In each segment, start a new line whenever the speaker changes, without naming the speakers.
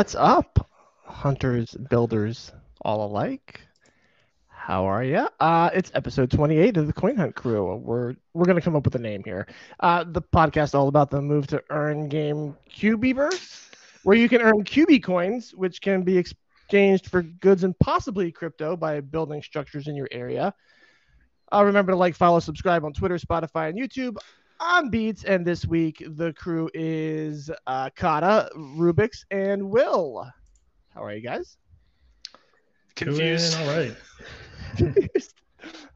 What's up, hunters, builders, all alike? How are you? Uh, it's episode 28 of the Coin Hunt Crew. We're we're gonna come up with a name here. Uh, the podcast all about the move to earn game QBverse, where you can earn QB coins, which can be exchanged for goods and possibly crypto by building structures in your area. Uh, remember to like, follow, subscribe on Twitter, Spotify, and YouTube. On Beats, and this week the crew is uh, Cata, Rubix, and Will. How are you guys?
Confused.
Doing all right.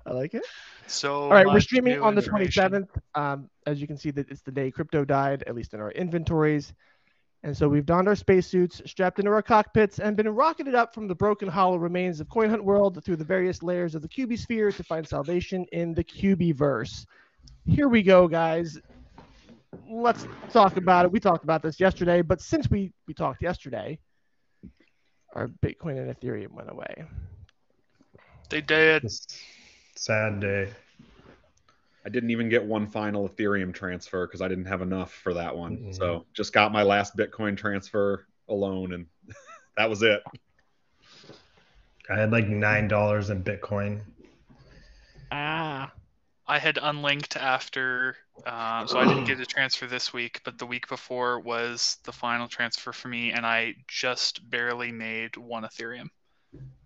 I like it.
So
All right, we're streaming on the
information.
27th. Um, as you can see, that it's the day crypto died, at least in our inventories. And so we've donned our spacesuits, strapped into our cockpits, and been rocketed up from the broken hollow remains of Coin Hunt World through the various layers of the QB sphere to find salvation in the QB verse. Here we go, guys. Let's talk about it. We talked about this yesterday, but since we, we talked yesterday, our Bitcoin and Ethereum went away.
They did.
Sad day.
I didn't even get one final Ethereum transfer because I didn't have enough for that one.
Mhm.
So just got my last Bitcoin transfer alone, and that was it.
I had like nine dollars in Bitcoin.
Ah,
I had unlinked after, um, so I didn't get a transfer this week, but the week before was the final transfer for me, and I just barely made one Ethereum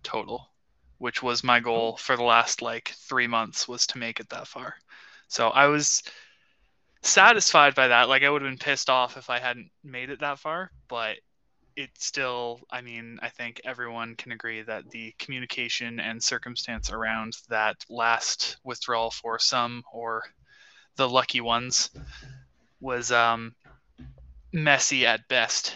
total, which was my goal for the last like three months was to make it that far. So I was satisfied by that. Like I would have been pissed off if I hadn't made it that far, but it still i mean i think everyone can agree that the communication and circumstance around that last withdrawal for some or the lucky ones was um messy at best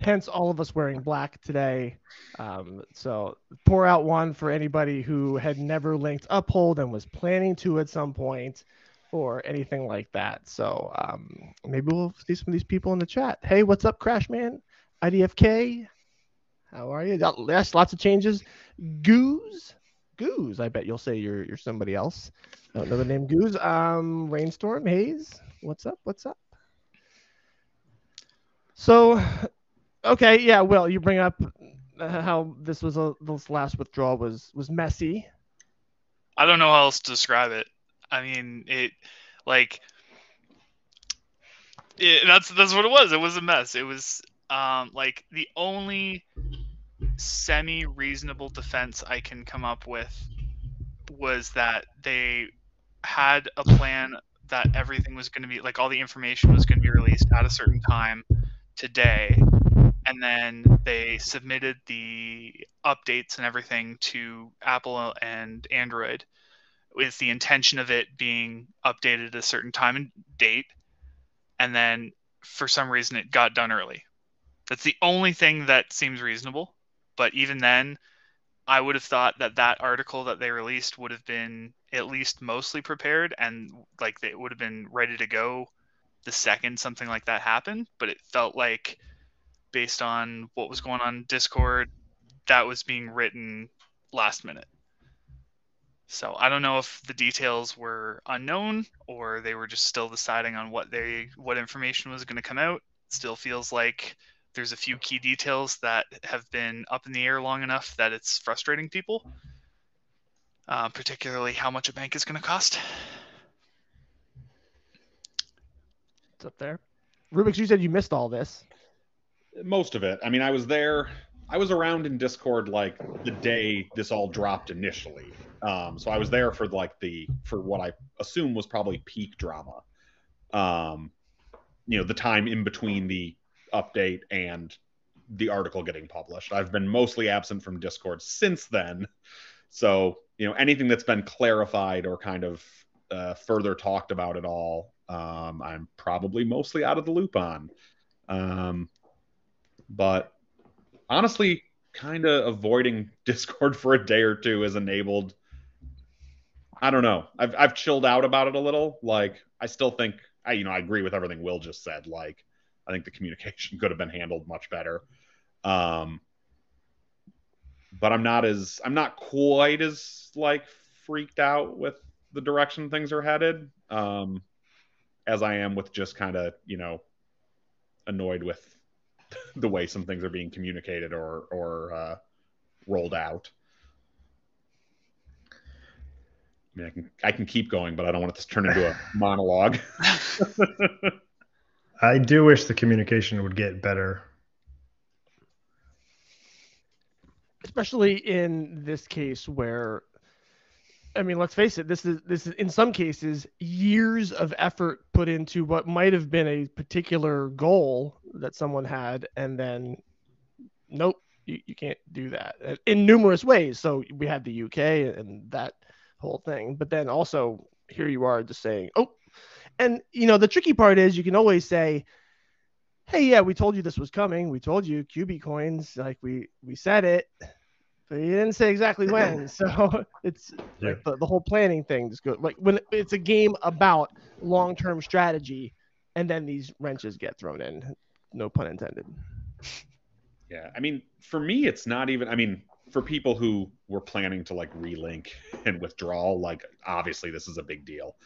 hence all of us wearing black today. Um, so pour out one for anybody who had never linked Uphold and was planning to at some point, or anything like that. So um, maybe we'll see some of these people in the chat. Hey, what's up, Crash Man? IDFK, how are you? Yes, lots of changes. Goose, Goose. I bet you'll say you're you're somebody else. I don't know the name Goose. Um, Rainstorm Haze. What's up? What's up? So okay yeah well you bring up uh, how this was a this last withdrawal was was messy
i don't know how else to describe it i mean it like it, that's that's what it was. It was a mess. It was um like the only semi reasonable defense i can come up with was that they had a plan that everything was going to be like all the information was going to be released at a certain time today. And then they submitted the updates and everything to Apple and Android with the intention of it being updated at a certain time and date. And then for some reason it got done early. That's the only thing that seems reasonable. But even then, I would have thought that that article that they released would have been at least mostly prepared and like it would have been ready to go the second something like that happened. But it felt like based on what was going on Discord, that was being written last minute. So I don't know if the details were unknown or they were just still deciding on what they what information was going to come out. It still feels like there's a few key details that have been up in the air long enough that it's frustrating people. Uh, particularly how much a bank is going to cost.
it's up there rubik's you said you missed all this
Most of it. I mean, I was there. I was around in Discord like the day this all dropped initially. Um, so I was there for like the for what I assume was probably peak drama. Um, you know, the time in between the update and the article getting published. I've been mostly absent from Discord since then. So, you know, anything that's been clarified or kind of uh, further talked about at all, um, I'm probably mostly out of the loop on. Um, but honestly, kind of avoiding Discord for a day or two has enabled. I don't know. I've I've chilled out about it a little. Like I still think I you know I agree with everything Will just said. Like I think the communication could have been handled much better. Um, but I'm not as I'm not quite as like freaked out with the direction things are headed um, as I am with just kind of you know annoyed with the way some things are being communicated or or uh, rolled out. I mean, I can I can keep going, but I don't want it to turn into a monologue.
I do wish the communication would get better.
especially in this case where I mean, let's face it, this is this is in some cases years of effort put into what might have been a particular goal that someone had and then nope, you, you can't do that uh, in numerous ways. So we had the UK and that whole thing, but then also here you are just saying, "Oh." And you know, the tricky part is you can always say, hey yeah we told you this was coming we told you qb coins like we we said it but you didn't say exactly when so it's
Yeah.
like the, the whole planning thing just go like when it's a game about long-term strategy and then these wrenches get thrown in no pun intended
Yeah, I mean, for me, it's not even. I mean, for people who were planning to like relink and withdraw, like obviously this is a big deal.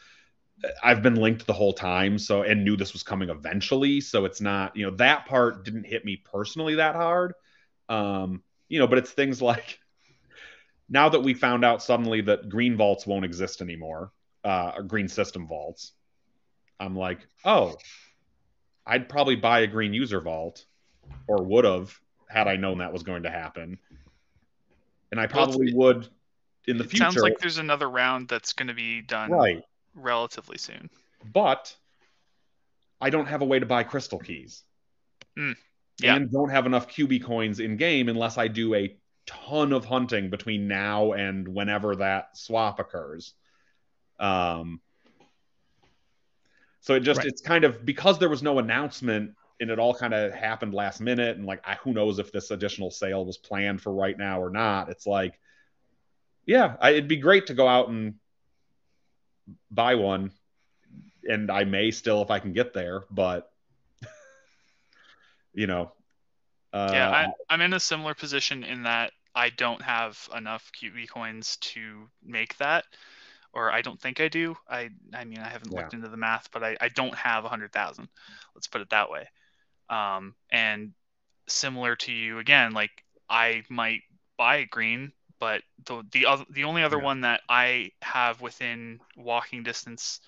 I've been linked the whole time, so and knew this was coming eventually. So it's not, you know, that part didn't hit me personally that hard. Um, you know, but it's things like now that we found out suddenly that green vaults won't exist anymore, uh, or green system vaults. I'm like, oh, I'd probably buy a green user vault, or would have had I known that was going to happen. And I
Well,
probably would in the
it
future.
sounds like there's another round that's going to be done
right.
relatively soon.
But I don't have a way to buy crystal keys.
Mm, yeah.
And don't have enough QB coins in game unless I do a ton of hunting between now and whenever that swap occurs. Um, so it just
Right.
it's kind of because there was no announcement and it all kind of happened last minute and like I, who knows if this additional sale was planned for right now or not. It's like yeah, I, it'd be great to go out and buy one and I may still if I can get there, but you know, uh,
yeah, I, I'm in a similar position in that I don't have enough QB coins to make that, or I don't think I do. I I mean I haven't
Yeah.
looked into the math, but I, I don't have a hundred thousand. Let's put it that way. Um, and similar to you again, like I might buy a green, but the the other the only other
Yeah.
one that I have within walking distance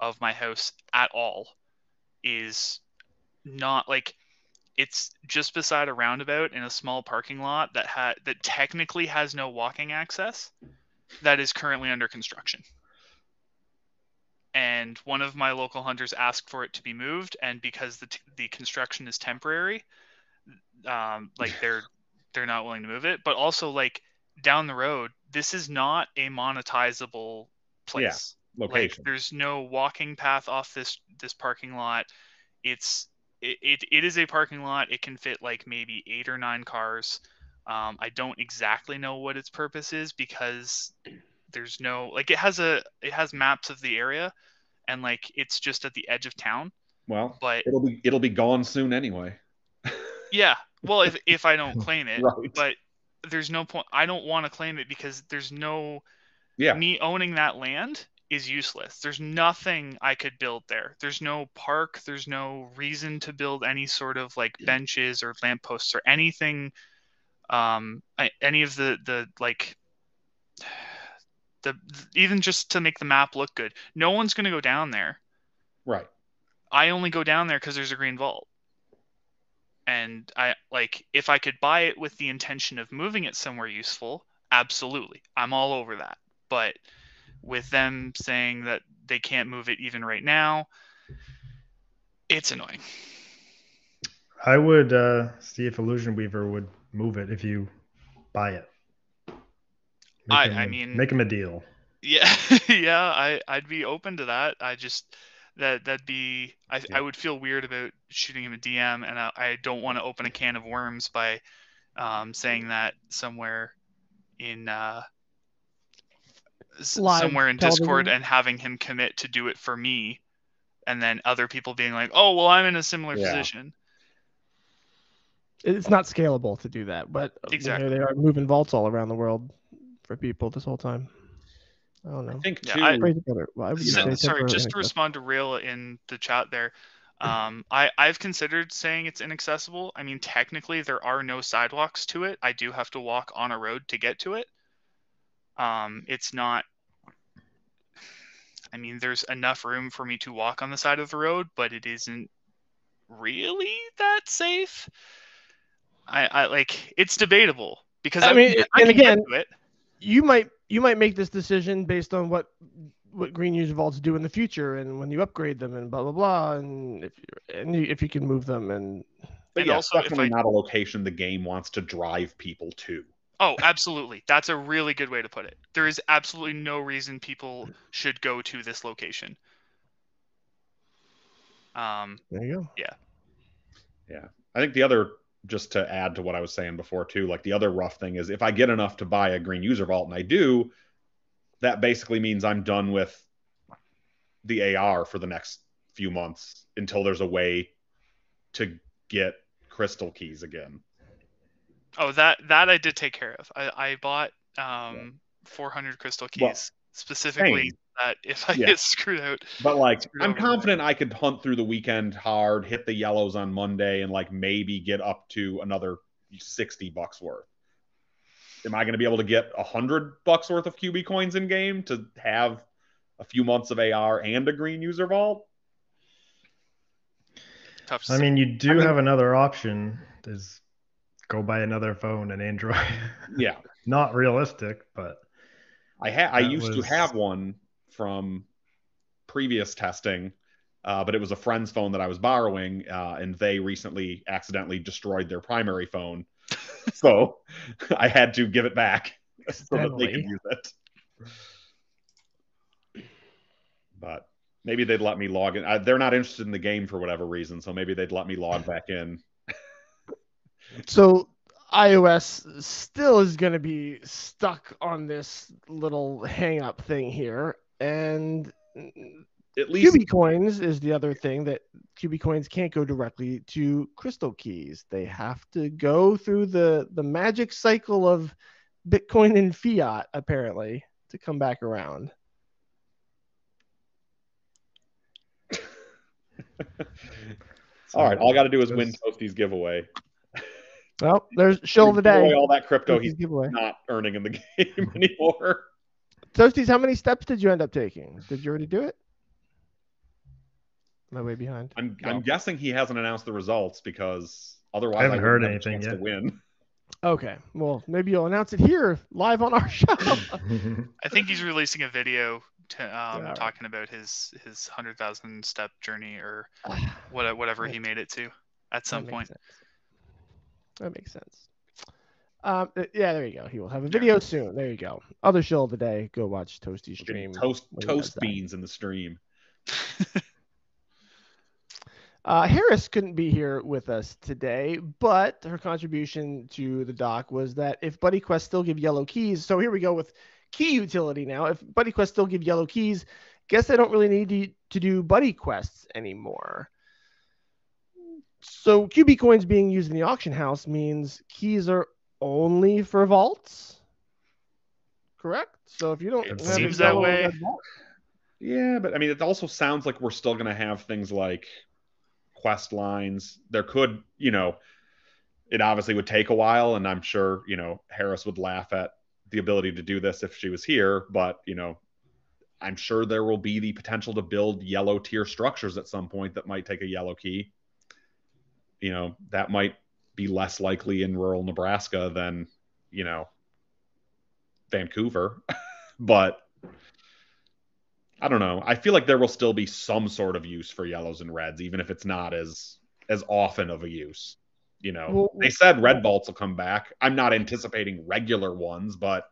of my house at all is not like it's just beside a roundabout in a small parking lot that had that technically has no walking access that is currently under construction and one of my local hunters asked for it to be moved and because the, t- the construction is temporary um, like they're they're not willing to move it but also like down the road this is not a monetizable place Yeah,
location.
like there's no walking path off this this parking lot. It's it, it, it is a parking lot. It can fit like maybe eight or nine cars. Um, I don't exactly know what its purpose is because there's no like it has a it has maps of the area and like it's just at the edge of town.
well,
But
it'll be it'll be gone soon anyway.
yeah, well if if I don't claim it,
Right.
but there's no point. I don't want to claim it because there's no
Yeah.
me owning that land is useless. There's nothing I could build there. There's no park. There's no reason to build any sort of like benches or lampposts or anything. Um, any of the the like the even just to make the map look good. No one's gonna go down there.
Right.
I only go down there because there's a green vault. And I like if I could buy it with the intention of moving it somewhere useful, absolutely. I'm all over that. But with them saying that they can't move it even right now, it's annoying.
I would uh, see if Illusion Weaver would move it if you buy it.
I-
him
I mean-
make him a deal.
Yeah, yeah, I I'd be open to that. I just that that'd be I
Yeah.
I would feel weird about shooting him a DM, and I, I don't want to open a can of worms by um, saying that somewhere in uh, somewhere in
television.
Discord and having him commit to do it for me, and then other people being like, "Oh, well, I'm in a similar
Yeah.
position."
it's not scalable to do that but uh,
Exactly.
here they are moving vaults all around the world for people this whole time i don't know
I think
Yeah. I-
Pray together. Why would you
You
So-
know,
sorry, just to respond to Rail in the chat there. Um, I I've considered saying it's inaccessible. I mean, technically there are no sidewalks to it. I do have to walk on a road to get to it. Um, it's not. I mean, there's enough room for me to walk on the side of the road, but it isn't really that safe. I, I like it's debatable because
I
I,
mean,
mean, I
and again-
it.
you might you might make this decision based on what what green user vaults do in the future and when you upgrade them and blah blah blah and if you and you, if you can move them and
But
And
yeah,
also,
it's
if
definitely
I-
not a location the game wants to drive people to.
Oh, absolutely. That's a really good way to put it. There is absolutely no reason people should go to this location. Um,
there you go. Yeah. Yeah.
I think the other, just to add to what I was saying before too, like the other rough thing is if I get enough to buy a green user vault, and I do, that basically means I'm done with the AR for the next few months until there's a way to get crystal keys again.
Oh, that that I did take care of. I, I bought um 400 crystal keys
Well,
specifically
same.
that if I
Yeah.
get screwed out.
But like, I'm
over.
confident I could hunt through the weekend hard, hit the yellows on Monday, and like maybe get up to another 60 bucks worth. Am I going to be able to get a hundred bucks worth of QB coins in game to have a few months of AR and a green user vault?
Tough.
I mean, you do
I mean-
have another option. Is go buy another phone and Android.
Yeah,
Not realistic, but
I had. I used to have one from previous testing, uh, but it was a friend's phone that I was borrowing, uh, and they recently accidentally destroyed their primary phone, so I had to give it back so that they could use it. But maybe they'd let me log in. Uh, they're not interested in the game for whatever reason, so maybe they'd let me log back in.
So iOS still is going to be stuck on this little hang up thing here and
At least
QB coins is the other thing that QB coins can't go directly to crystal keys. They have to go through the the magic cycle of Bitcoin and fiat apparently to come back around.
all right. All I got to do is
This-
win Toasty's giveaway.
Well, there's show of the
Give away
day.
all that crypto he's
Toasties giveaway.
not earning in the game anymore.
Toasties, how many steps did you end up taking? Did you already do it? Am I way behind?
I'm
No.
I'm guessing he hasn't announced the results because otherwise
I haven't
wouldn't
heard
have
anything yet.
To win.
Okay. Well, maybe you'll announce it here live on our show.
I think he's releasing a video to, um,
Yeah.
talking about his his hundred thousand step journey or what, whatever he made it to at some point.
sense. That makes sense. Um, yeah, there you go. He will have a video soon. There you go. Other show of the day. Go watch Toasty stream.
Toast toast
that.
beans in the stream.
Uh, Harris couldn't be here with us today, but her contribution to the doc was that if Buddy Quest still give yellow keys, so here we go with key utility now. If Buddy Quest still give yellow keys, guess I don't really need to, to do Buddy Quests anymore. So QB coins being used in the auction house means keys are only for vaults. Correct. So if you don't,
It
have
seems that way.
vault-
Yeah, but I mean, it also sounds like we're still going to have things like quest lines. There could, you know, it obviously would take a while, and I'm sure, you know, Harris would laugh at the ability to do this if she was here, but, you know, I'm sure there will be the potential to build yellow tier structures at some point that might take a yellow key. You know, that might be less likely in rural Nebraska than, you know, Vancouver. but I don't know. I feel like there will still be some sort of use for yellows and reds, even if it's not as as often of a use. You know,
Well-
they said red vaults will come back. I'm not anticipating regular ones, but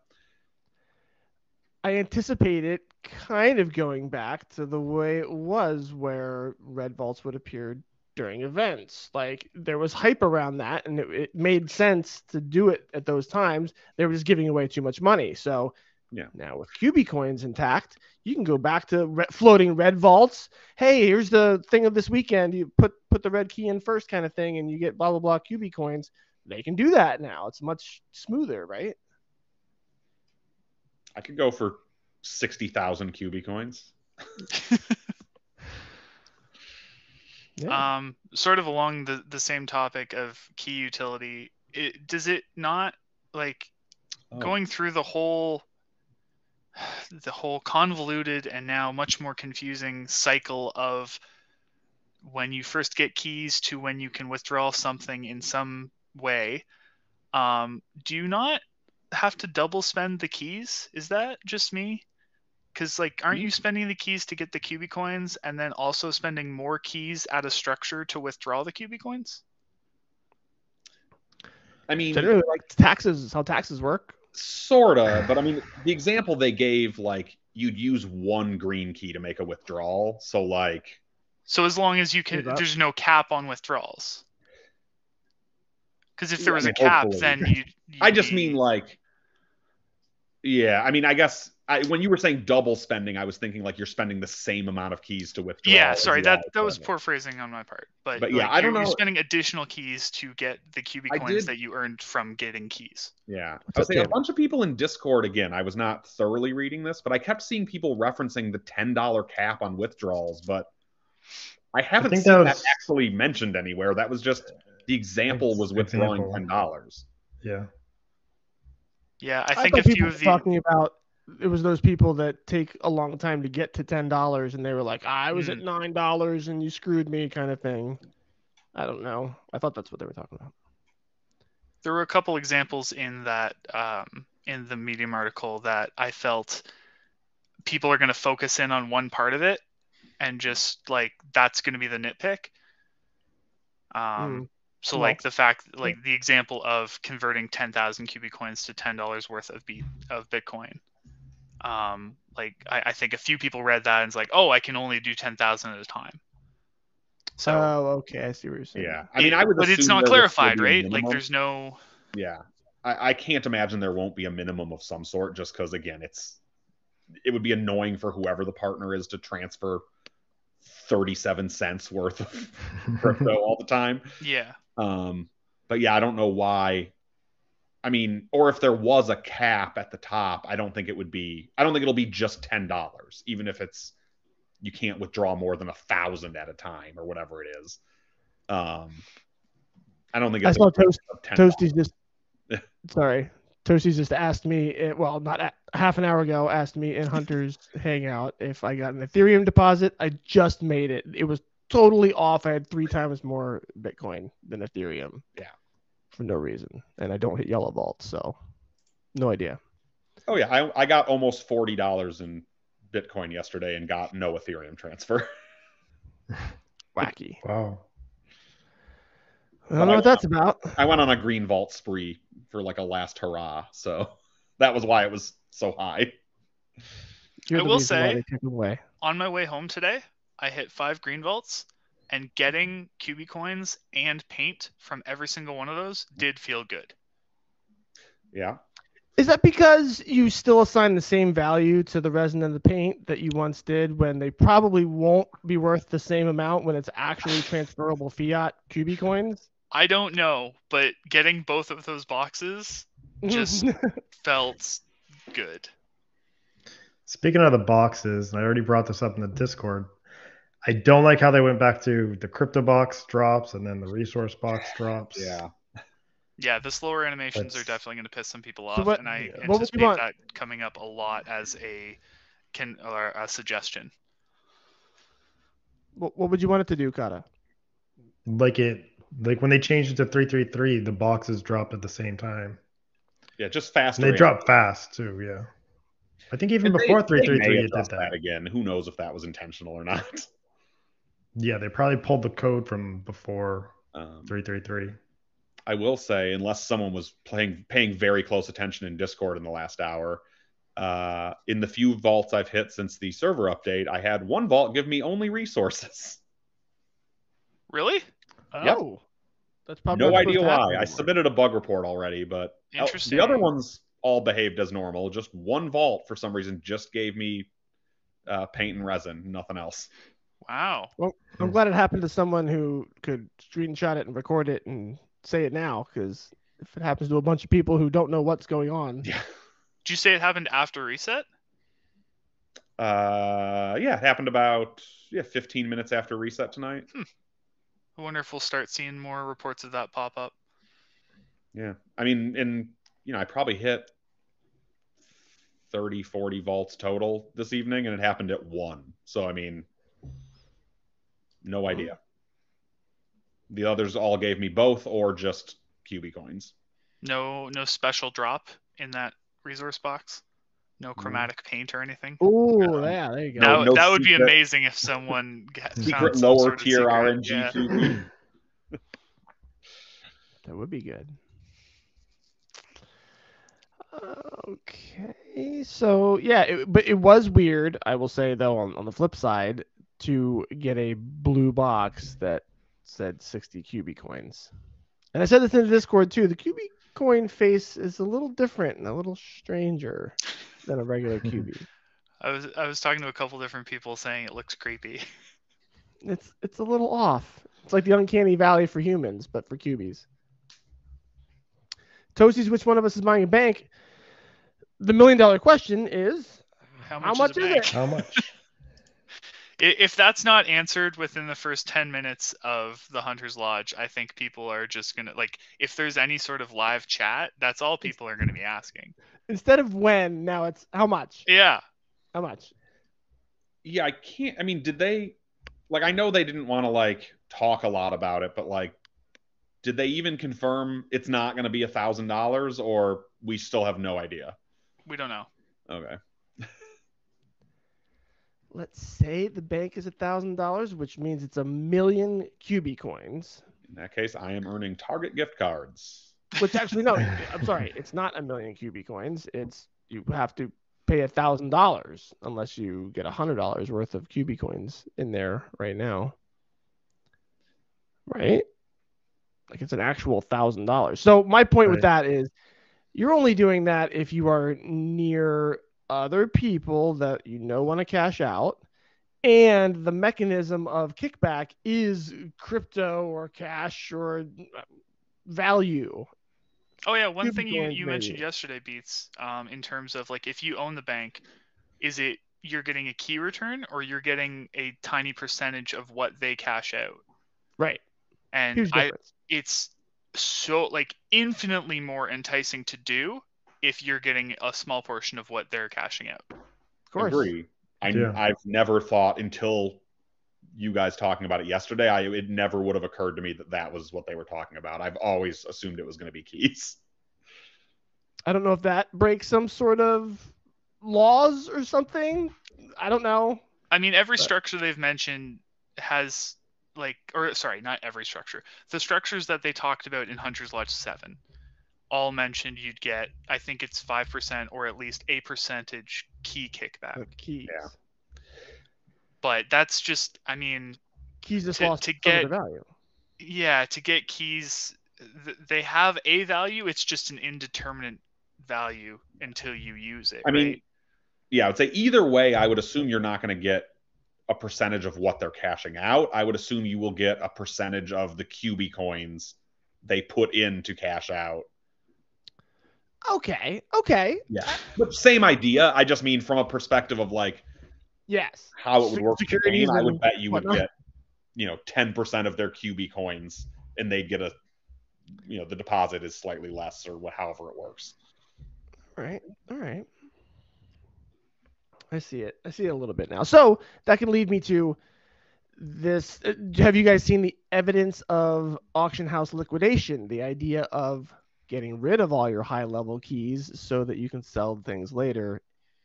I anticipate it kind of going back to the way it was where red vaults would appear during events. Like there was hype around that and it, it made sense to do it at those times. They were just giving away too much money. So
Yeah.
now with QB coins intact, you can go back to re- floating red vaults. Hey, here's the thing of this weekend. You put put the red key in first kind of thing and you get blah blah blah QB coins. They can do that now. It's much smoother, right?
I could go for sixty thousand QB coins.
Yeah.
Um, sort of along the the same topic of key utility. It, does it not like
Oh.
going through the whole the whole convoluted and now much more confusing cycle of when you first get keys to when you can withdraw something in some way um, do you not have to double spend the keys is that just me because like aren't you mm-hmm. spending the keys to get the cubic coins and then also spending more keys at a structure to withdraw the cubic coins
I mean,
Generally, like taxes is how taxes work.
sorta, but I mean, the example they gave, like you'd use one green key to make a withdrawal. So like,
So as long as you can, there's no cap on withdrawals. Because if
Yeah,
there
I
was a cap,
hopefully.
then you.
I just mean like, yeah. I mean, I guess I, when you were saying double spending, I was thinking like you're spending the same amount of keys to withdraw.
Yeah, sorry,
you
that
are
that was poor phrasing on my part. But,
But yeah,
like,
I don't
you're, you're
know-
spending additional keys to get the cubic
I
coins
did-
that you earned from getting keys.
Yeah,
What's
I was
up,
saying a bunch of people in Discord again. I was not thoroughly reading this, but I kept seeing people referencing the ten dollar cap on withdrawals, but I haven't
think
seen
that
that, actually mentioned anywhere. That was just the example was withdrawing
Example.
ten dollars.
Yeah.
Yeah, I
I
think
thought
a few of the
talking about it was those people that take a long time to get to ten dollars, and they were like, "I was
Hmm.
at nine dollars, and you screwed me," kind of thing. I don't know. I thought that's what they were talking about.
there were a couple examples in that um, in the medium article that I felt people are going to focus in on one part of it and just like that's going to be the nitpick. Um,
Hmm.
So like the fact, like the example of converting ten thousand cubic coins to ten dollars worth of B of Bitcoin. Um, like I, I think a few people read that and it's like, oh, I can only do ten thousand at a time. So,
oh, okay, I see what you're saying.
Yeah, I mean, I would,
but it's not
there would still
clarified,
be
right? Like there's no.
yeah, I, I can't imagine there won't be a minimum of some sort, just because again, it's it would be annoying for whoever the partner is to transfer thirty seven cents worth of crypto all the time.
Yeah.
Um, but yeah, I don't know why. I mean, or if there was a cap at the top, I don't think it would be. I don't think it'll be just ten dollars, even if it's you can't withdraw more than a thousand at a time or whatever it is. Um, I don't think
I saw Toast,
$10.
Just. sorry, Toasties just asked me. eh, Well, not a, half an hour ago. Asked me in Hunter's Hangout if I got an Ethereum deposit. I just made it. It was totally off. I had three times more Bitcoin than Ethereum.
Yeah.
For no reason, and I don't hit Yellow Vault, so no idea.
Oh yeah, I, I got almost forty dollars in Bitcoin yesterday and got no Ethereum transfer.
Wacky.
Wow.
I don't know what that's about.
I went on a green vault spree for like a last hurrah, so that was why it was so high.
You're
I will say-
they took it away.
On my way home today, I hit five green vaults, and getting cubic coins and paint from every single one of those did feel good.
Yeah.
Is that because you still assign the same value to the resin and the paint that you once did when they probably won't be worth the same amount when it's actually transferable fiat cubic coins?
I don't know, but getting both of those boxes Just- felt good.
Speaking of the boxes, and I already brought this up in the Discord, I don't like how they went back to the crypto box drops and then the resource box drops.
Yeah.
Yeah, the slower animations are definitely going to piss some people
So
off,
what-
and I
yeah.
what would you
anticipate
want-
that coming up a lot as a can or a suggestion.
what, what would you want it to do, Cata?
Like it, like when they changed it to 333, the boxes dropped at the same time.
Yeah, just
fast. They drop fast too, yeah. I think even
And
before 333 it did
adjust
that.
again. Who knows if that was intentional or not?
Yeah, they probably pulled the code from before
Um,
333.
I will say, unless someone was playing paying very close attention in Discord in the last hour, uh, in the few vaults I've hit since the server update, I had one vault give me only resources.
Really?
Yep.
Oh, that's probably
no idea
supposed to happen
why. I submitted a bug report already, but
Interesting.
the other ones all behaved as normal. Just one vault for some reason just gave me uh, paint and resin, nothing else.
Wow.
Well, I'm glad it happened to someone who could screenshot it and record it and say it now, because if it happens to a bunch of people who don't know what's going on,
Yeah.
Did you say it happened after reset?
Uh, yeah, it happened about yeah 15 minutes after reset tonight.
I wonder if we'll start seeing more reports of that pop up.
Yeah. I mean, and you know, I probably hit 30, 40 volts total this evening, and it happened at one. So I mean, no idea. The others all gave me both or just QB coins.
No, no special drop in that resource box. No mm-hmm. chromatic paint or anything.
Ooh, yeah, there you go.
That,
no
that would be amazing if someone got
Secret
found some
lower
sort of
tier
secret.
RNG
Yeah.
QB.
That would be good. Okay, so yeah, it, but it was weird. I will say though, on, on the flip side, to get a blue box that said 60 QB coins, and I said this in the Discord too. The QB coin face is a little different and a little stranger than a regular QB.
I was I was talking to a couple different people saying it looks creepy.
it's it's a little off. It's like the uncanny valley for humans, but for cubies. Toasties, which one of us is buying a bank? The million dollar question is
How
How
much,
much
is,
is it?
How much?
I- If that's not answered within the first 10 minutes of the Hunter's Lodge, I think people are just going to like if there's any sort of live chat, that's all people are going to be asking.
instead of when, now it's how much?
Yeah.
How much?
yeah, I can't. I mean, did they like? I know they didn't want to like talk a lot about it, but like, did they even confirm it's not going to be a thousand dollars, or we still have no idea?
We don't know.
Okay.
Let's say the bank is a thousand dollars, which means it's a million QB coins.
In that case, I am earning Target gift cards.
Which actually no, I'm sorry, it's not a million QB coins. It's you have to pay a thousand dollars unless you get a hundred dollars worth of QB coins in there right now. Right? Like it's an actual thousand dollars. So my point with that is you're only doing that if you are near other people that you know want to cash out. And the mechanism of kickback is crypto or cash or value.
Oh yeah, one thing you, you mentioned yesterday, Beats, um, in terms of like if you own the bank, is it you're getting a key return or you're getting a tiny percentage of what they cash out?
Right.
And I, it's so like infinitely more enticing to do if you're getting a small portion of what they're cashing out.
of course.
Agree. I,
Yeah.
I've never thought until you guys talking about it yesterday. I it never would have occurred to me that that was what they were talking about. I've always assumed it was going to be keys.
I don't know if that breaks some sort of laws or something. I don't know.
I mean, every
But-
structure they've mentioned has like, or sorry, not every structure. The structures that they talked about in Hunter's Lodge Seven, all mentioned you'd get. I think it's five percent or at least a percentage key kickback.
The keys.
Yeah.
But that's just, I mean,
Keys just
To-
lost
to
some of
get-
value.
yeah, to get keys, th- they have a value. It's just an indeterminate value until you use it.
I mean, yeah, I would say either way, I would assume you're not going to get a percentage of what they're cashing out. I would assume you will get a percentage of the QB coins they put in to cash out.
Okay. Okay.
Yeah. But same idea. I just mean from a perspective of like
Yes.
how it would work.
securities
I would bet you would
whatnot.
get, you know, 10% of their QB coins and they'd get a, you know, the deposit is slightly less or what, however it works.
All right. All right. I see it. I see it a little bit now. So that can lead me to this. uh, Have you guys seen the evidence of auction house liquidation? The idea of getting rid of all your high level keys so that you can sell things later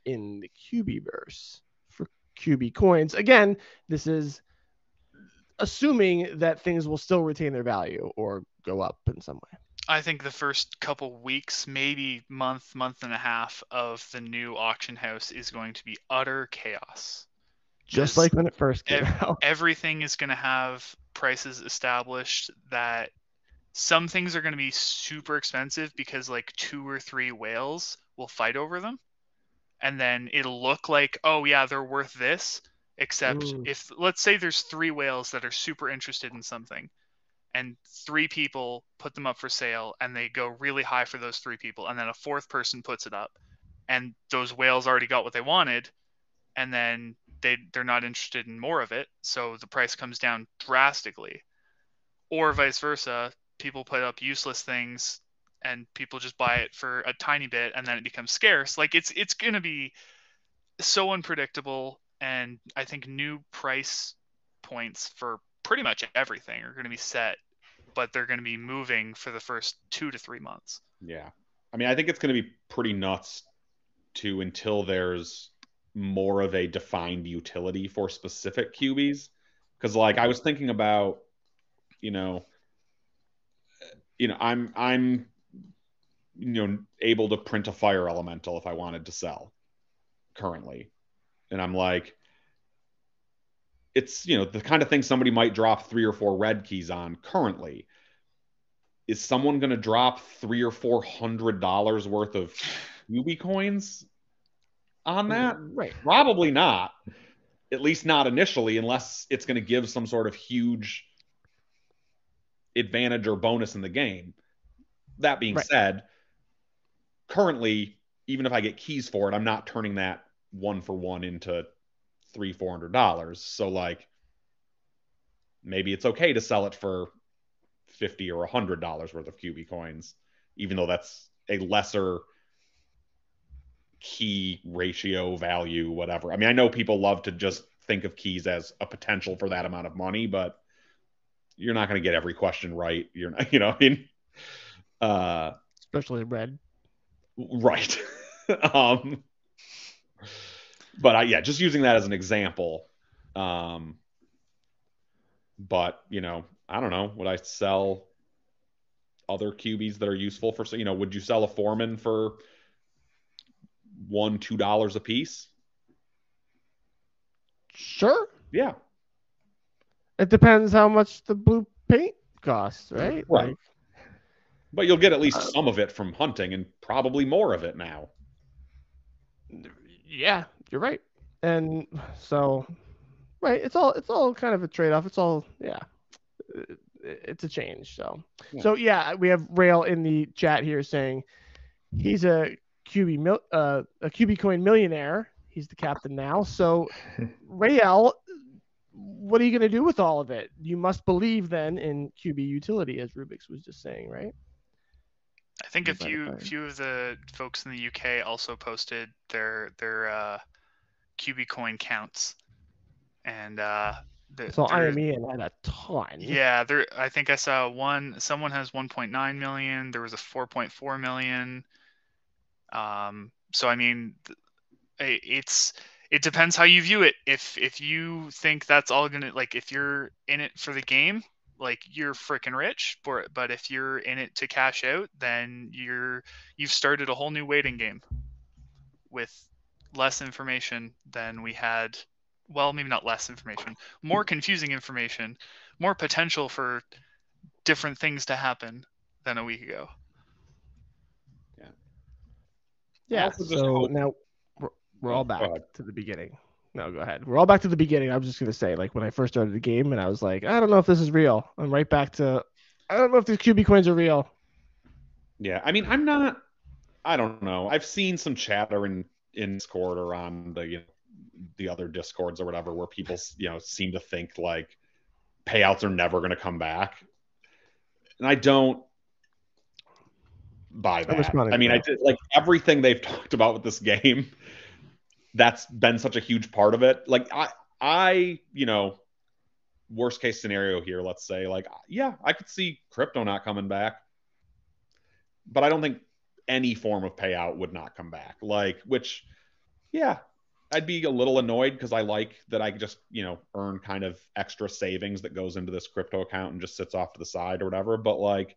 in the QBverse for QB coins. Again, this is assuming that things will still retain their value or go up in some way.
I think the first couple weeks, maybe month, month and a half of the new auction house is going to be utter chaos.
Just
Because
like when it first came
ev-
out.
everything is going to have prices established that some things are going to be super expensive because like two or three whales will fight over them. And then it'll look like, oh yeah, they're worth this. Except
Mm.
if let's say there's three whales that are super interested in something and three people put them up for sale and they go really high for those three people and then a fourth person puts it up and those whales already got what they wanted and then they they're not interested in more of it so the price comes down drastically or vice versa. People put up useless things and people just buy it for a tiny bit and then it becomes scarce. Like it's it's gonna be so unpredictable and I think new price points for pretty much everything are gonna be set, but they're gonna be moving for the first two to three months.
Yeah. I mean, I think it's going to be pretty nuts to until there's more of a defined utility for specific QBs. Because, like, I was thinking about, you know, you know, I'm I'm you know able to print a fire elemental if I wanted to sell currently, and I'm like, it's you know the kind of thing somebody might drop three or four red keys on currently is someone going to drop three or four hundred dollars worth of QB coins on mm, that?
Right.
Probably not. At least not initially, unless it's going to give some sort of huge advantage or bonus in the game. That being
Right.
said, currently, even if I get keys for it, I'm not turning that one for one into three, four hundred dollars. So like maybe it's okay to sell it for fifty or a hundred dollars worth of QB coins, even though that's a lesser key ratio value, whatever. I mean, I know people love to just think of keys as a potential for that amount of money, but you're not going to get every question right. You're not, you know, I mean, uh,
Especially red.
right. um, but I, yeah, just using that as an example. Um, but you know, I don't know. Would I sell other QBs that are useful for? You know, would you sell a Foreman for one, two dollars a piece?
Sure.
Yeah,
It depends how much the blue paint costs, right?
Right.
Like,
but you'll get at least
Uh,
some of it from hunting, and probably more of it now.
yeah, you're right. And so, right, it's all it's all kind of a trade off. It's all yeah, It- it's a change. So,
Yeah.
so yeah, we have Rail in the chat here saying he's a QB mil, uh, a QB coin millionaire. He's the captain now. So, Rael, what are you going to do with all of it? You must believe then in QB utility, as Rubix was just saying, right?
I think a few few of the folks in the UK also posted their their uh, QB coin counts, and uh, the,
So IME had a ton.
Yeah, there. I think I saw one. Someone has 1.9 million. There was a 4.4 million. Um. So I mean, th- i- it's it depends how you view it. If if you think that's all gonna like, if you're in it for the game, like you're freaking rich. But but if you're in it to cash out, then you're you've started a whole new waiting game with less information than we had. Well, maybe not less information, more confusing information, more potential for different things to happen than a week ago.
Yeah.
also just
So now we're, we're all back
ahead.
to the beginning. No, go ahead. We're all back to the beginning. I was just gonna say, like when I first started the game, and I was like, I don't know if this is real. I'm right back to, I don't know if these QB coins are real.
Yeah, I mean, I'm not. I don't know. I've seen some chatter in in Discord or on the you know, the other Discords or whatever, where people you know seem to think like payouts are never going to come back, and I don't buy that.
responding
I
to
mean, I
that.
did like everything they've talked about with this game. That's been such a huge part of it. Like I, I, you know, worst case scenario here. Let's say, like, yeah, I could see crypto not coming back but I don't think any form of payout would not come back. Like, which, yeah, I'd be a little annoyed because I like that I just, you know, earn kind of extra savings that goes into this crypto account and just sits off to the side or whatever. But like,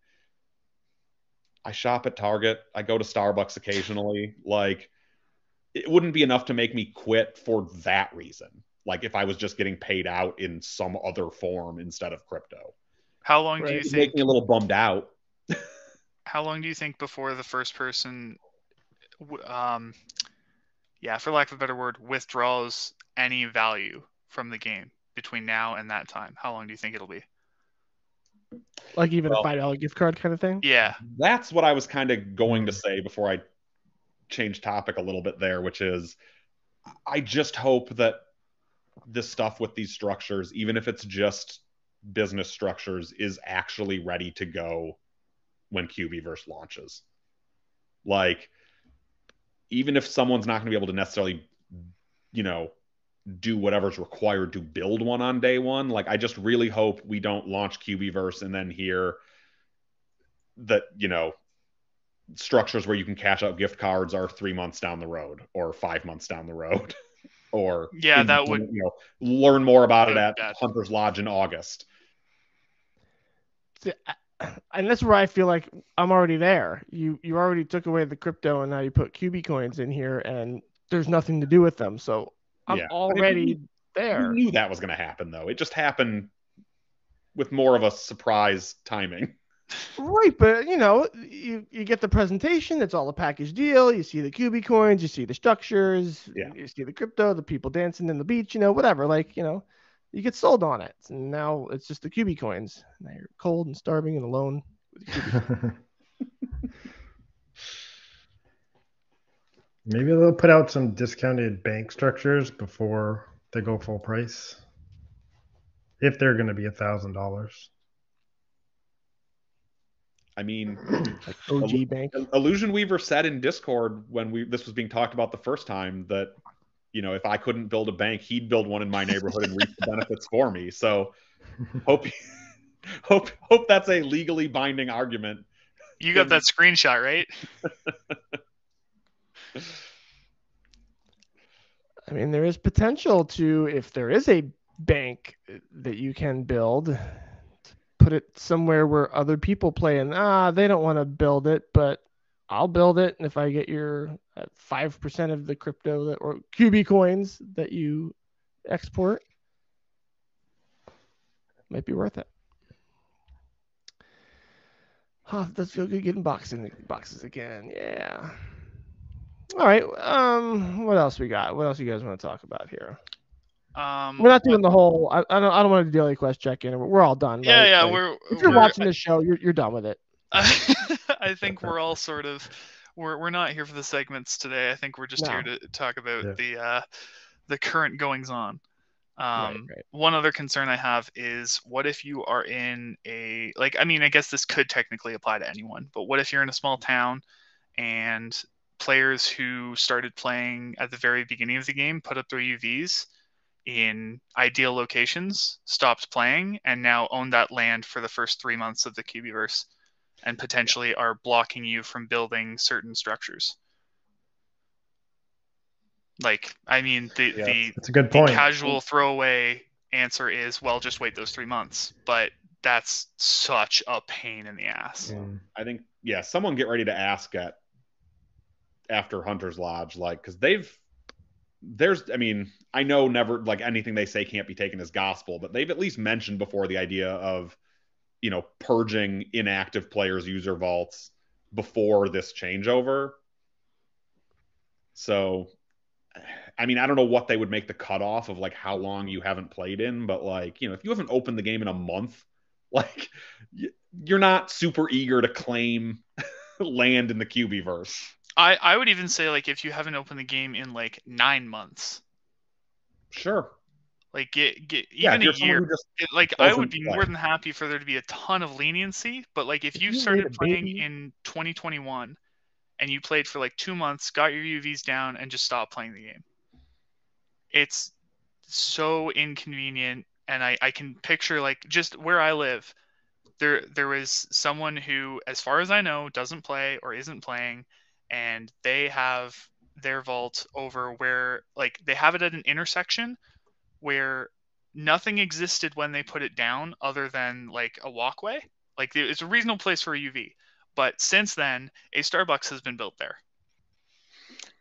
I shop at Target, I go to Starbucks occasionally. Like, it wouldn't be enough to make me quit for that reason. Like, if I was just getting paid out in some other form instead of crypto,
How long do you
Right.
it'd make me a little bummed out.
How long do you think before the first person, um, yeah, for lack of a better word, withdraws any value from the game between now and that time? How long do you think it'll be?
Like even
Well-
a five dollar gift card kind of thing.
Yeah,
that's what I was kind of going to say before I changed topic a little bit there, which is I just hope that this stuff with these structures, even if it's just business structures is actually ready to go when QBverse launches. Like, even if someone's not going to be able to necessarily, you know, do whatever's required to build one on day one, like I just really hope we don't launch QBverse and then hear that you know structures where you can cash out gift cards are three months down the road or five months down the road or
Yeah, that would-
you know learn more about it at
that-
hunter's lodge in august
See, I- and that's where I feel like I'm already there. You you already took away the crypto and now you put QB coins in here and there's nothing to do with them. So I'm
Yeah.
already
we
there.
knew that was going to happen though it just happened with more of a surprise timing
Right, but you know, you, you get the presentation, it's all a package deal. You see the QB coins, you see the structures,
Yeah.
you see the crypto, the people dancing in the beach, you know, whatever. Like, you know, you get sold on it. And now it's just the QB coins. Now you're cold and starving and alone with
Maybe they'll put out some discounted bank structures before they go full price. If they're going to be a thousand dollars.
I mean
like OG bank.
illusion weaver said in discord when we this was being talked about the first time that you know if i couldn't build a bank he'd build one in my neighborhood and reap the benefits for me so hope hope hope that's a legally binding argument
You got that screenshot, right?
I mean, there is potential to, if there is a bank that you can build, put it somewhere where other people play, and ah, they don't want to build it, but I'll build it, and if I get your uh, five percent of the crypto that or QB coins that you export, might be worth it. Oh, does feel good getting boxing boxes again. Yeah. All right. Um, what else we got? What else you guys want to talk about here?
Um,
We're not doing the whole. I, I don't. I don't want to do daily quest check in. We're all done.
Yeah,
right?
yeah,
Like,
we're.
If you're
we're-
watching this show, you're you're done with it.
I think we're all sort of we're we're not here for the segments today. I think we're just here to talk about
Yeah.
the uh, the current goings on.
Right,
Um,
right.
One other concern I have is what if you are in a like I mean I guess this could technically apply to anyone, but what if you're in a small town and players who started playing at the very beginning of the game put up their UVs in ideal locations, stopped playing, and now own that land for the first three months of the QBverse and potentially are blocking you from building certain structures. Like, I mean, the
Yeah.
the,
That's a good
the
point.
casual throwaway answer is, well, just wait those three months. But that's such a pain in the ass.
Mm.
I think yeah, someone get ready to ask at after Hunter's Lodge, like because they've there's I mean I know never like anything they say can't be taken as gospel, but they've at least mentioned before the idea of you know purging inactive players' user vaults before this changeover. So, I mean, I don't know what they would make the cutoff of like how long you haven't played in, but like you know if you haven't opened the game in a month, like you're not super eager to claim land in the QBverse.
I, I would even say like if you haven't opened the game in like nine months,
Sure.
like get get
Yeah,
even a year.
just
like I would be
play.
more than happy for there to be a ton of leniency, but like if
If
you
you
started playing
baby-
in 2021 and you played for like two months, got your UVs down, and just stopped playing the game, it's so inconvenient. And I I can picture like just where I live, there there was someone who, as far as I know, doesn't play or isn't playing, and they have their vault over where like they have it at an intersection where nothing existed when they put it down other than like a walkway. Like it- it's a reasonable place for a UV. But since then, a Starbucks has been built there.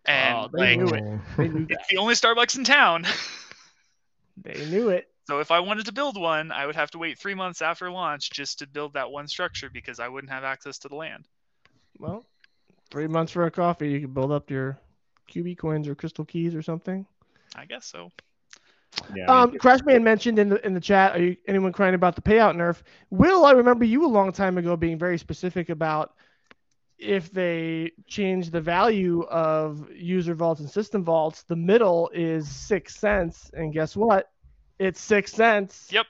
Oh, and
Oh, they
like
knew it.
Oh.
They knew
it's the only Starbucks in town.
They knew it.
so if I wanted to build one, I would have to wait three months after launch just to build that one structure because I wouldn't have access to the land.
Well, three months for a coffee, you can build up your QB coins or crystal keys or something.
I guess so.
yeah. I
Um,
mean,
Crashman mentioned in the in the chat. Are you anyone crying about the payout nerf? Will I remember you a long time ago being very specific about if they change the value of user vaults and system vaults, the middle is six cents, and guess what? It's six cents.
Yep.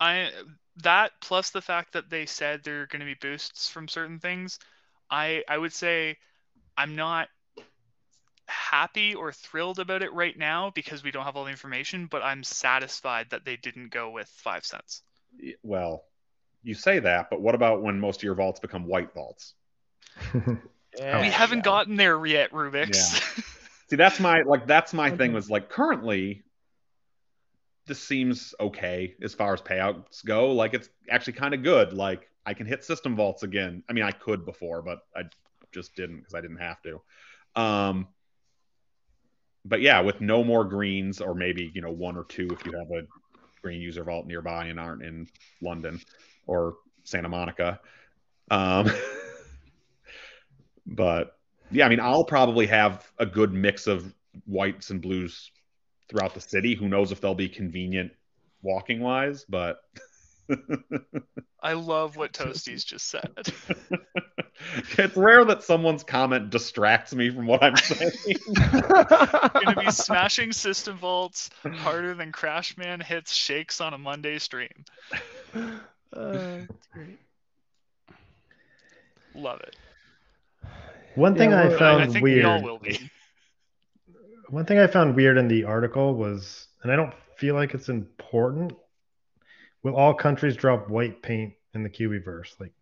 I that plus the fact that they said there are going to be boosts from certain things, I I would say I'm not happy or thrilled about it right now because we don't have all the information, but I'm satisfied that they didn't go with five cents.
Well, you say that, but what about when most of your vaults become white vaults?
Yeah.
we haven't gotten there yet, Rubix.
See, that's my like that's my thing was like currently this seems okay as far as payouts go. Like it's actually kind of good. Like I can hit system vaults again. I mean, I could before, but I just didn't because I didn't have to. Um, but yeah, with no more greens, or maybe you know one or two if you have a green user vault nearby and aren't in London or Santa Monica. Um, but yeah, I mean, I'll probably have a good mix of whites and blues throughout the city. Who knows if they'll be convenient walking wise, but
I love what Toasties just said.
it's rare that someone's comment distracts me from what I'm saying.
Gonna be smashing system vaults harder than Crashman hits shakes on a Monday stream.
Uh, that's great.
Love it.
One thing
Yeah,
I
well, I- I
found
I think
weird.
we all will be.
One thing I found weird in the article was, and I don't feel like it's important. Will all countries drop white paint in the QBverse? Like,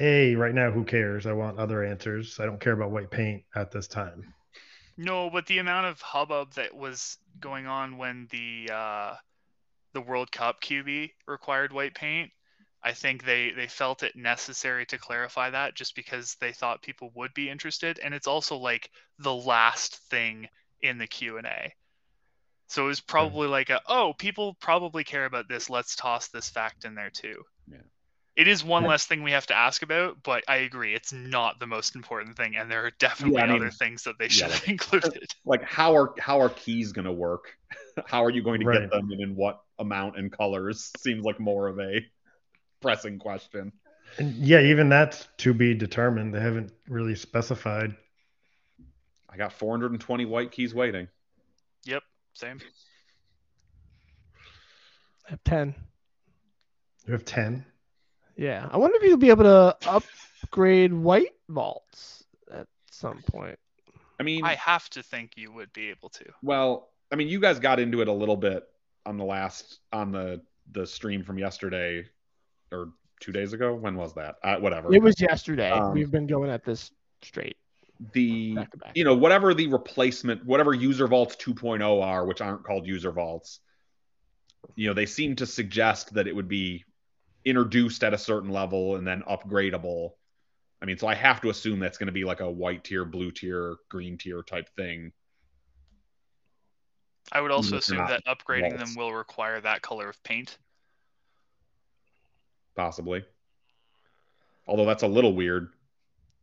A, right now, who cares? I want other answers. I don't care about white paint at this time.
No, but the amount of hubbub that was going on when the uh, the World Cup QB required white paint, I think they they felt it necessary to clarify that just because they thought people would be interested, and it's also like the last thing in the Q and A. So it was probably like a oh people probably care about this. Let's toss this fact in there too.
Yeah.
It is one
Yeah.
less thing we have to ask about, but I agree it's not the most important thing, and there are definitely
I mean,
other things that they should
like-
have included.
like, how are how are keys going to work? how are you going to
Right.
get them, and in what amount and colors? Seems like more of a pressing question.
And yeah, even that's to be determined. They haven't really specified.
I got 420 white keys waiting.
Yep, same.
I have 10.
You have 10.
Yeah. I wonder if you'll be able to upgrade white vaults at some point.
I mean,
I have to think you would be able to.
Well, I mean, you guys got into it a little bit on the last on the the stream from yesterday or two days ago. When was that? Uh, whatever.
It was yesterday.
Um,
We've been going at this straight
the
back back.
you know whatever the replacement, whatever user vaults 2.0 are, which aren't called user vaults. You know, they seem to suggest that it would be introduced at a certain level and then upgradable. I mean, so I have to assume that's going to be like a white tier, blue tier, green tier type thing.
I would also
Even if they're
assume that upgrading them will require that color of paint.
possibly. Although that's a little weird.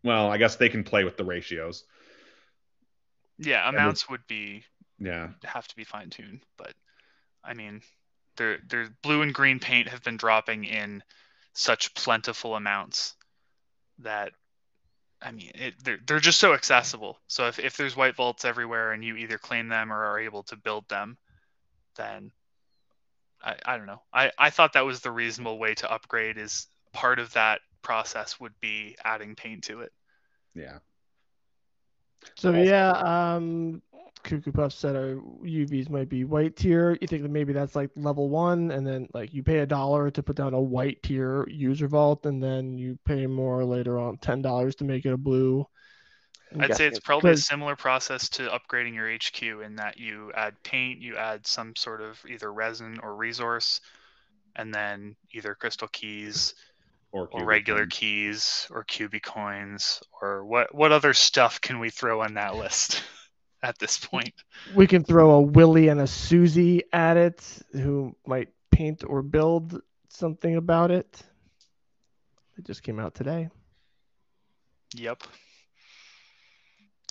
Well, I guess they can play with the ratios.
Yeah, amounts would be
Yeah.
have to be fine tuned, but I mean, there there blue and green paint have been dropping in such plentiful amounts that I mean, it, they're they're just so accessible. So if if there's white vaults everywhere and you either claim them or are able to build them, then I I don't know. I I thought that was the reasonable way to upgrade. Is part of that process would be adding paint to it.
Yeah.
So yeah, um, Cuckoo Puff said oh, our UVs might be white tier. You think that maybe that's like level one, and then like you pay a dollar to put down a white tier user vault, and then you pay more later on, ten dollars to make it a blue. I'm
I'd say
guessing
it's probably a similar process to upgrading your HQ in that you add paint, you add some sort of either resin or resource, and then either crystal keys
Or,
or regular
ones.
keys or QB coins or what what other stuff can we throw on that list at this point?
we can throw a Willie and a Susie at it, who might paint or build something about it. It just came out today.
Yep.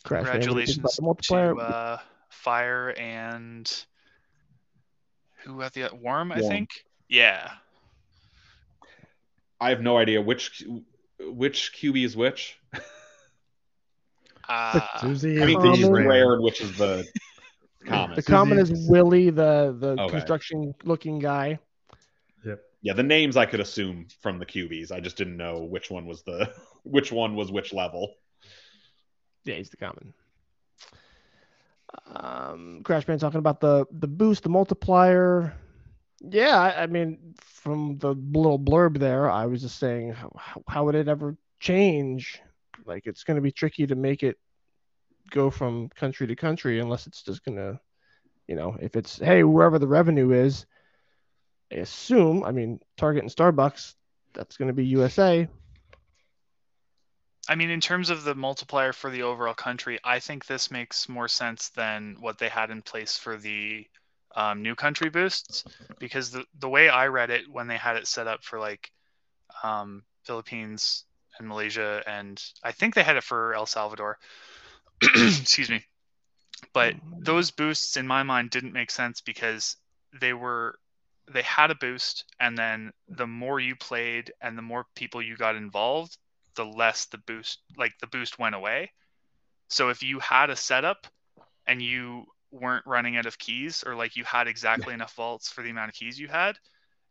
Crashman, what do you think about
Congratulations
the
to uh, Fire and who had the Worm, I think. Yeah.
I have no idea which which QB is which.
Uh,
Susie
I mean,
and
which is rare which is the common.
the common is
Susie-
Willie, the the
Okay.
construction looking guy.
Yeah, the names I could assume from the QBs. I just didn't know which one was the which one was which level.
Yeah, he's the common. Um, Band talking about the the boost, the multiplier. Yeah, I, I mean, from the little blurb there, I was just saying, how, how would it ever change? Like, it's going to be tricky to make it go from country to country unless it's just going to, you know, if it's hey, wherever the revenue is, I assume. I mean, Target and Starbucks, that's going to be USA.
I mean, in terms of the multiplier for the overall country, I think this makes more sense than what they had in place for the um, new country boosts, because the the way I read it when they had it set up for like um, Philippines and Malaysia, and I think they had it for El Salvador. Excuse me, but those boosts in my mind didn't make sense because they were they had a boost, and then the more you played and the more people you got involved, the less the boost like the boost went away. So if you had a setup and you weren't running out of keys or like you had exactly enough vaults for the amount of keys you had,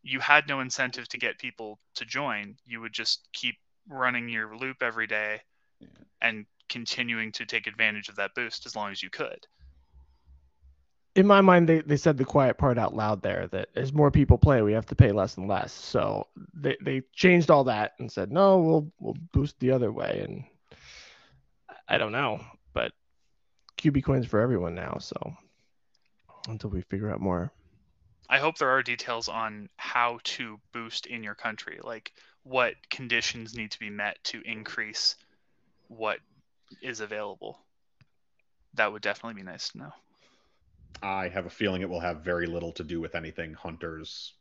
you had no incentive to get people to join. You would just keep running your loop every day
Yeah.
and continuing to take advantage of that boost as long as you could.
in my mind they, they said the quiet part out loud there that as more people play we have to pay less and less so they, they changed all that and said no we'll we'll boost the other way and i don't know but qb coins for everyone now so until we figure out more
I hope there are details on how to boost in your country, like what conditions need to be met to increase what is available. That would definitely be nice to know.
I have a feeling it will have very little to do with anything hunters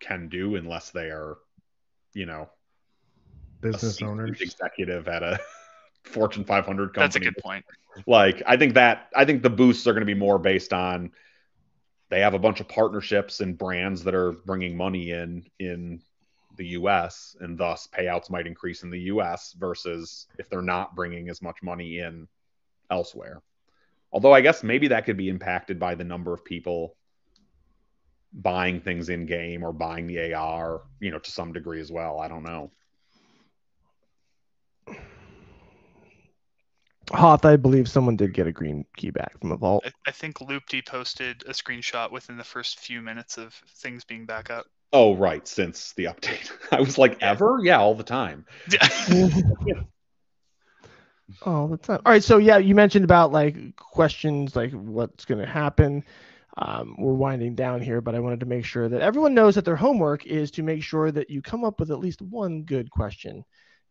can do unless they are, you know,
Business
C-suite
owners.
executive at a Fortune 500 company.
That's a good point.
Like, I think that I think the boosts are going to be more based on they have a bunch of partnerships and brands that are bringing money in in the U.S. and thus payouts might increase in the U.S. versus if they're not bringing as much money in elsewhere. Although I guess maybe that could be impacted by the number of people buying things in game or buying the AR, you know, to some degree as well. I don't know.
Hoth i believe someone did get a green key back from a vault
I, I think Loopd posted a screenshot within the first few minutes of things being back up.
Oh, right, since the update. I was like,
Yeah.
ever? Yeah, all the time.
all the time. All right, so yeah, you mentioned about like questions like what's going to happen. Um, we're winding down here, but I wanted to make sure that everyone knows that their homework is to make sure that you come up with at least one good question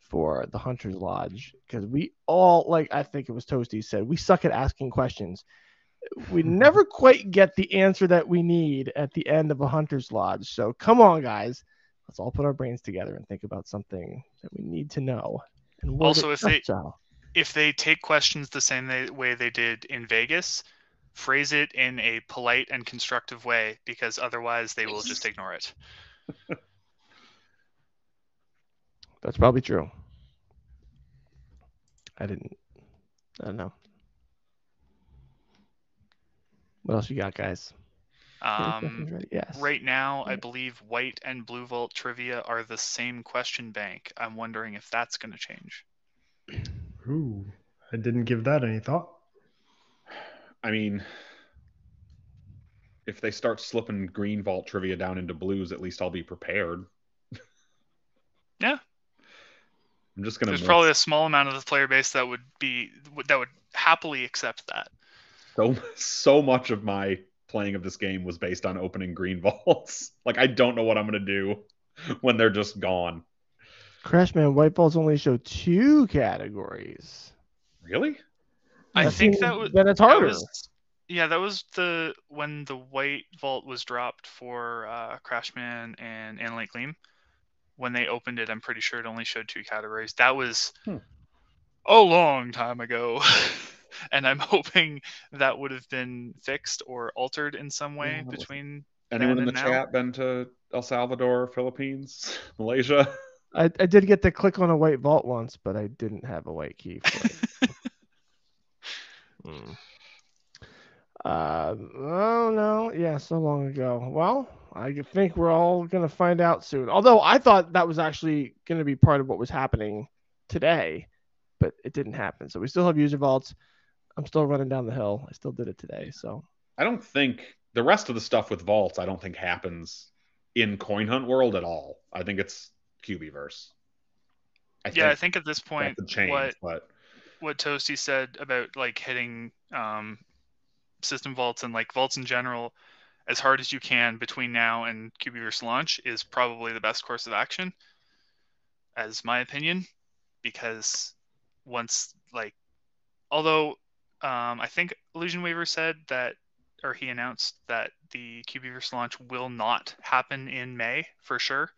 for the Hunter's Lodge because we all like I think it was Toasty said we suck at asking questions. We never quite get the answer that we need at the end of a Hunter's Lodge. So come on, guys, let's all put our brains together and think about something that we need to know. And word
Also, if they-
out.
if they take questions the same way they did in Vegas, phrase it in a polite and constructive way because otherwise they will just ignore it.
That's probably true. I didn't. I don't know. What else you got, guys?
Um,
ready? Yes.
right now, I believe White and Blue Vault trivia are the same question bank. I'm wondering if that's going to change.
Ooh, I didn't give that any thought.
I mean, if they start slipping green vault trivia down into blues, at least I'll be prepared.
Yeah.
I'm just gonna
There's
miss
probably a small amount of the player base that would be that would happily accept that.
so so much of my playing of this game was based on opening green vaults. like I don't know what I'm gonna do when they're just gone.
Crashman White Vaults only show two categories.
Really?
I
That
think
seems-
that was
then it's
that
harder.
was- yeah, that was the when the white vault was dropped for uh, Crashman and Analyte Gleam. When they opened it, I'm pretty sure it only showed two categories. That was
Hmm.
a long time ago, and I'm hoping that would have been fixed or altered in some way
Yeah,
between.
Anyone
Then
in the
now?
chat been to El Salvador, Philippines, Malaysia?
I, I did get to click on a white vault once, but I didn't have a white key for it. Hmm. Uh, oh no, yeah, so long ago. Well, I think we're all going to find out soon. Although I thought that was actually going to be part of what was happening today, but it didn't happen. So we still have user vaults. I'm still running down the hill. I still did it today. So
I don't think the rest of the stuff with vaults, I don't think happens in Coin Hunt world at all. I think it's QBverse. I
yeah, I think at this point,
could change,
what
but
what Toasty said about like hitting um, system vaults and like vaults in general as hard as you can between now and QBverse launch is probably the best course of action, as my opinion, because once like, although um, I think Illusion Weaver said that, or he announced that the QBverse launch will not happen in May for sure,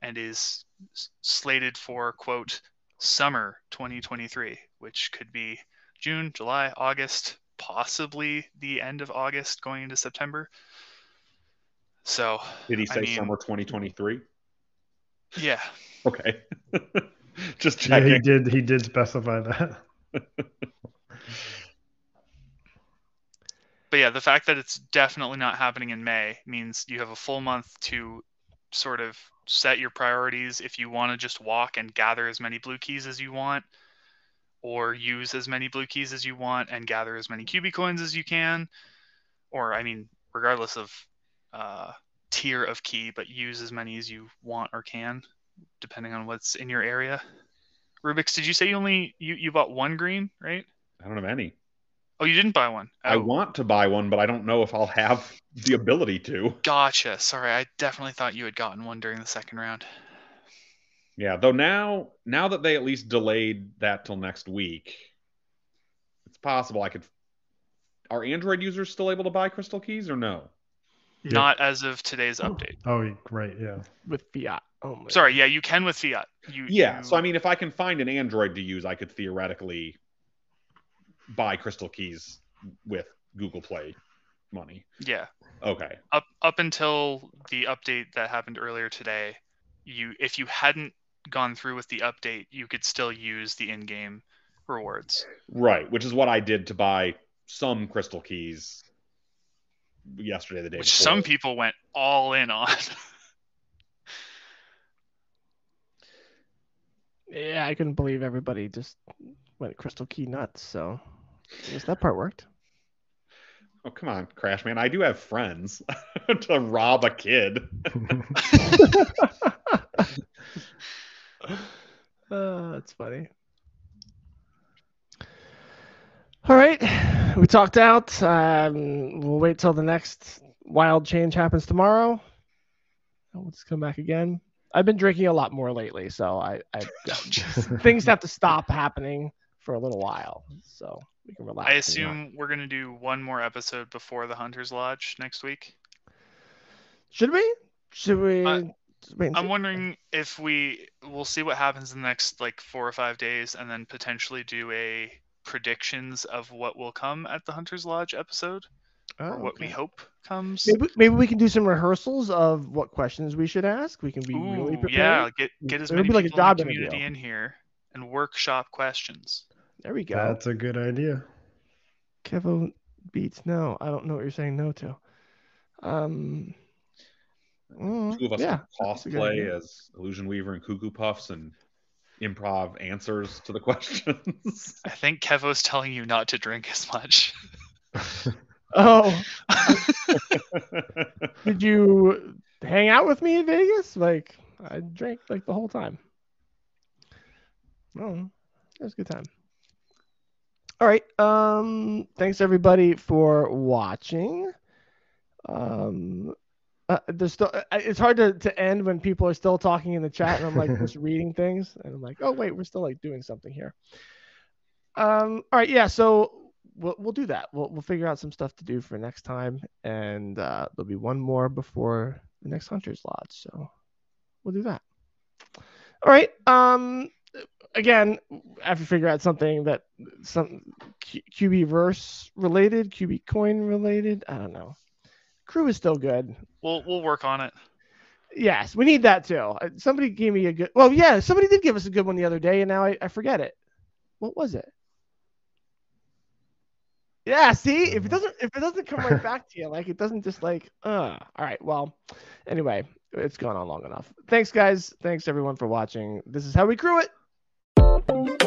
and is slated for quote summer 2023, which could be June, July, August, possibly the end of August going into September. So,
did he
I
say
mean-
summer 2023?
yeah,
Okay. Just checking.
Yeah, he did. He did specify that.
but yeah, the fact that it's definitely not happening in May means you have a full month to sort of set your priorities if you want to just walk and gather as many blue keys as you want or use as many blue keys as you want and gather as many QB coins as you can or I mean regardless of uh, tier of key but use as many as you want or can depending on what's in your area. Rubix, did you say you only you, you bought one green, right?
I don't have any.
Oh, you didn't buy one.
I
Oh.
want to buy one, but I don't know if I'll have the ability to.
Gotcha. Sorry, I definitely thought you had gotten one during the second round.
Yeah, though now now that they at least delayed that till next week, it's possible I could. Are Android users still able to buy crystal keys or no?
Yep.
Not as of today's oh. update.
Oh, right. Yeah.
with fiat only.
Sorry, yeah, you can with fiat. You
Yeah,
you-
so I mean, if I can find an Android to use, I could theoretically buy crystal keys with Google Play money.
yeah.
Okay,
Up up until the update that happened earlier today, you if you hadn't gone through with the update, you could still use the in-game rewards.
right, which is what I did to buy some crystal keys yesterday, the day
Which
before.
some people went all in on.
Yeah, I couldn't believe everybody just went crystal key nuts. So I guess that part worked.
Oh come on, Crashman! I do have friends to rob a kid.
Uh, that's funny. All right, we talked out. Um, we'll wait till the next wild change happens tomorrow. We'll just come back again. I've been drinking a lot more lately, so I, I things have to stop happening for a little while, so we can relax.
I assume we're gonna do one more episode before the Hunter's Lodge next week.
should we? Should we?
Uh, I'm wondering if we we'll see what happens in the next like four or five days, and then potentially do a predictions of what will come at the Hunter's Lodge episode,
Oh,
or what we hope comes.
Maybe, maybe we can do some rehearsals of what questions we should ask. We can be really prepared.
yeah, get get as
It'll
many
be like a
people in the community in here and workshop questions.
There we go.
That's a good idea.
Kevin beats no. I don't know what you're saying no to. Um. Mm,
Two of us
yeah.
can
that's a good
cosplay as Illusion Weaver and Cuckoo Puffs and improv answers to the questions.
I think Kevo's telling you not to drink as much.
Oh, did you hang out with me in Vegas? Like I drank like the whole time. Oh, it was a good time. All right. Um. Thanks everybody for watching. Um. Uh, there's still. uh, It's hard to, to end when people are still talking in the chat, and I'm like just reading things, and I'm like, oh wait, we're still like doing something here. Um. All right. Yeah. So we'll we'll do that. We'll we'll figure out some stuff to do for next time, and uh, there'll be one more before the next Hunter's Lodge. So we'll do that. All right. Um. Again, I have to figure out something that some Q- QBverse related, QB coin related. I don't know. Crew is still good.
We'll we'll work on it.
Yes, we need that too. Uh, Somebody gave me a good. Well, yeah, somebody did give us a good one the other day, and now I, I forget it. What was it? Yeah, see, if it doesn't if it doesn't come right back to you, like it doesn't just like uh all right, well, anyway, it's gone on long enough. Thanks guys. Thanks everyone for watching. This is how we crew it.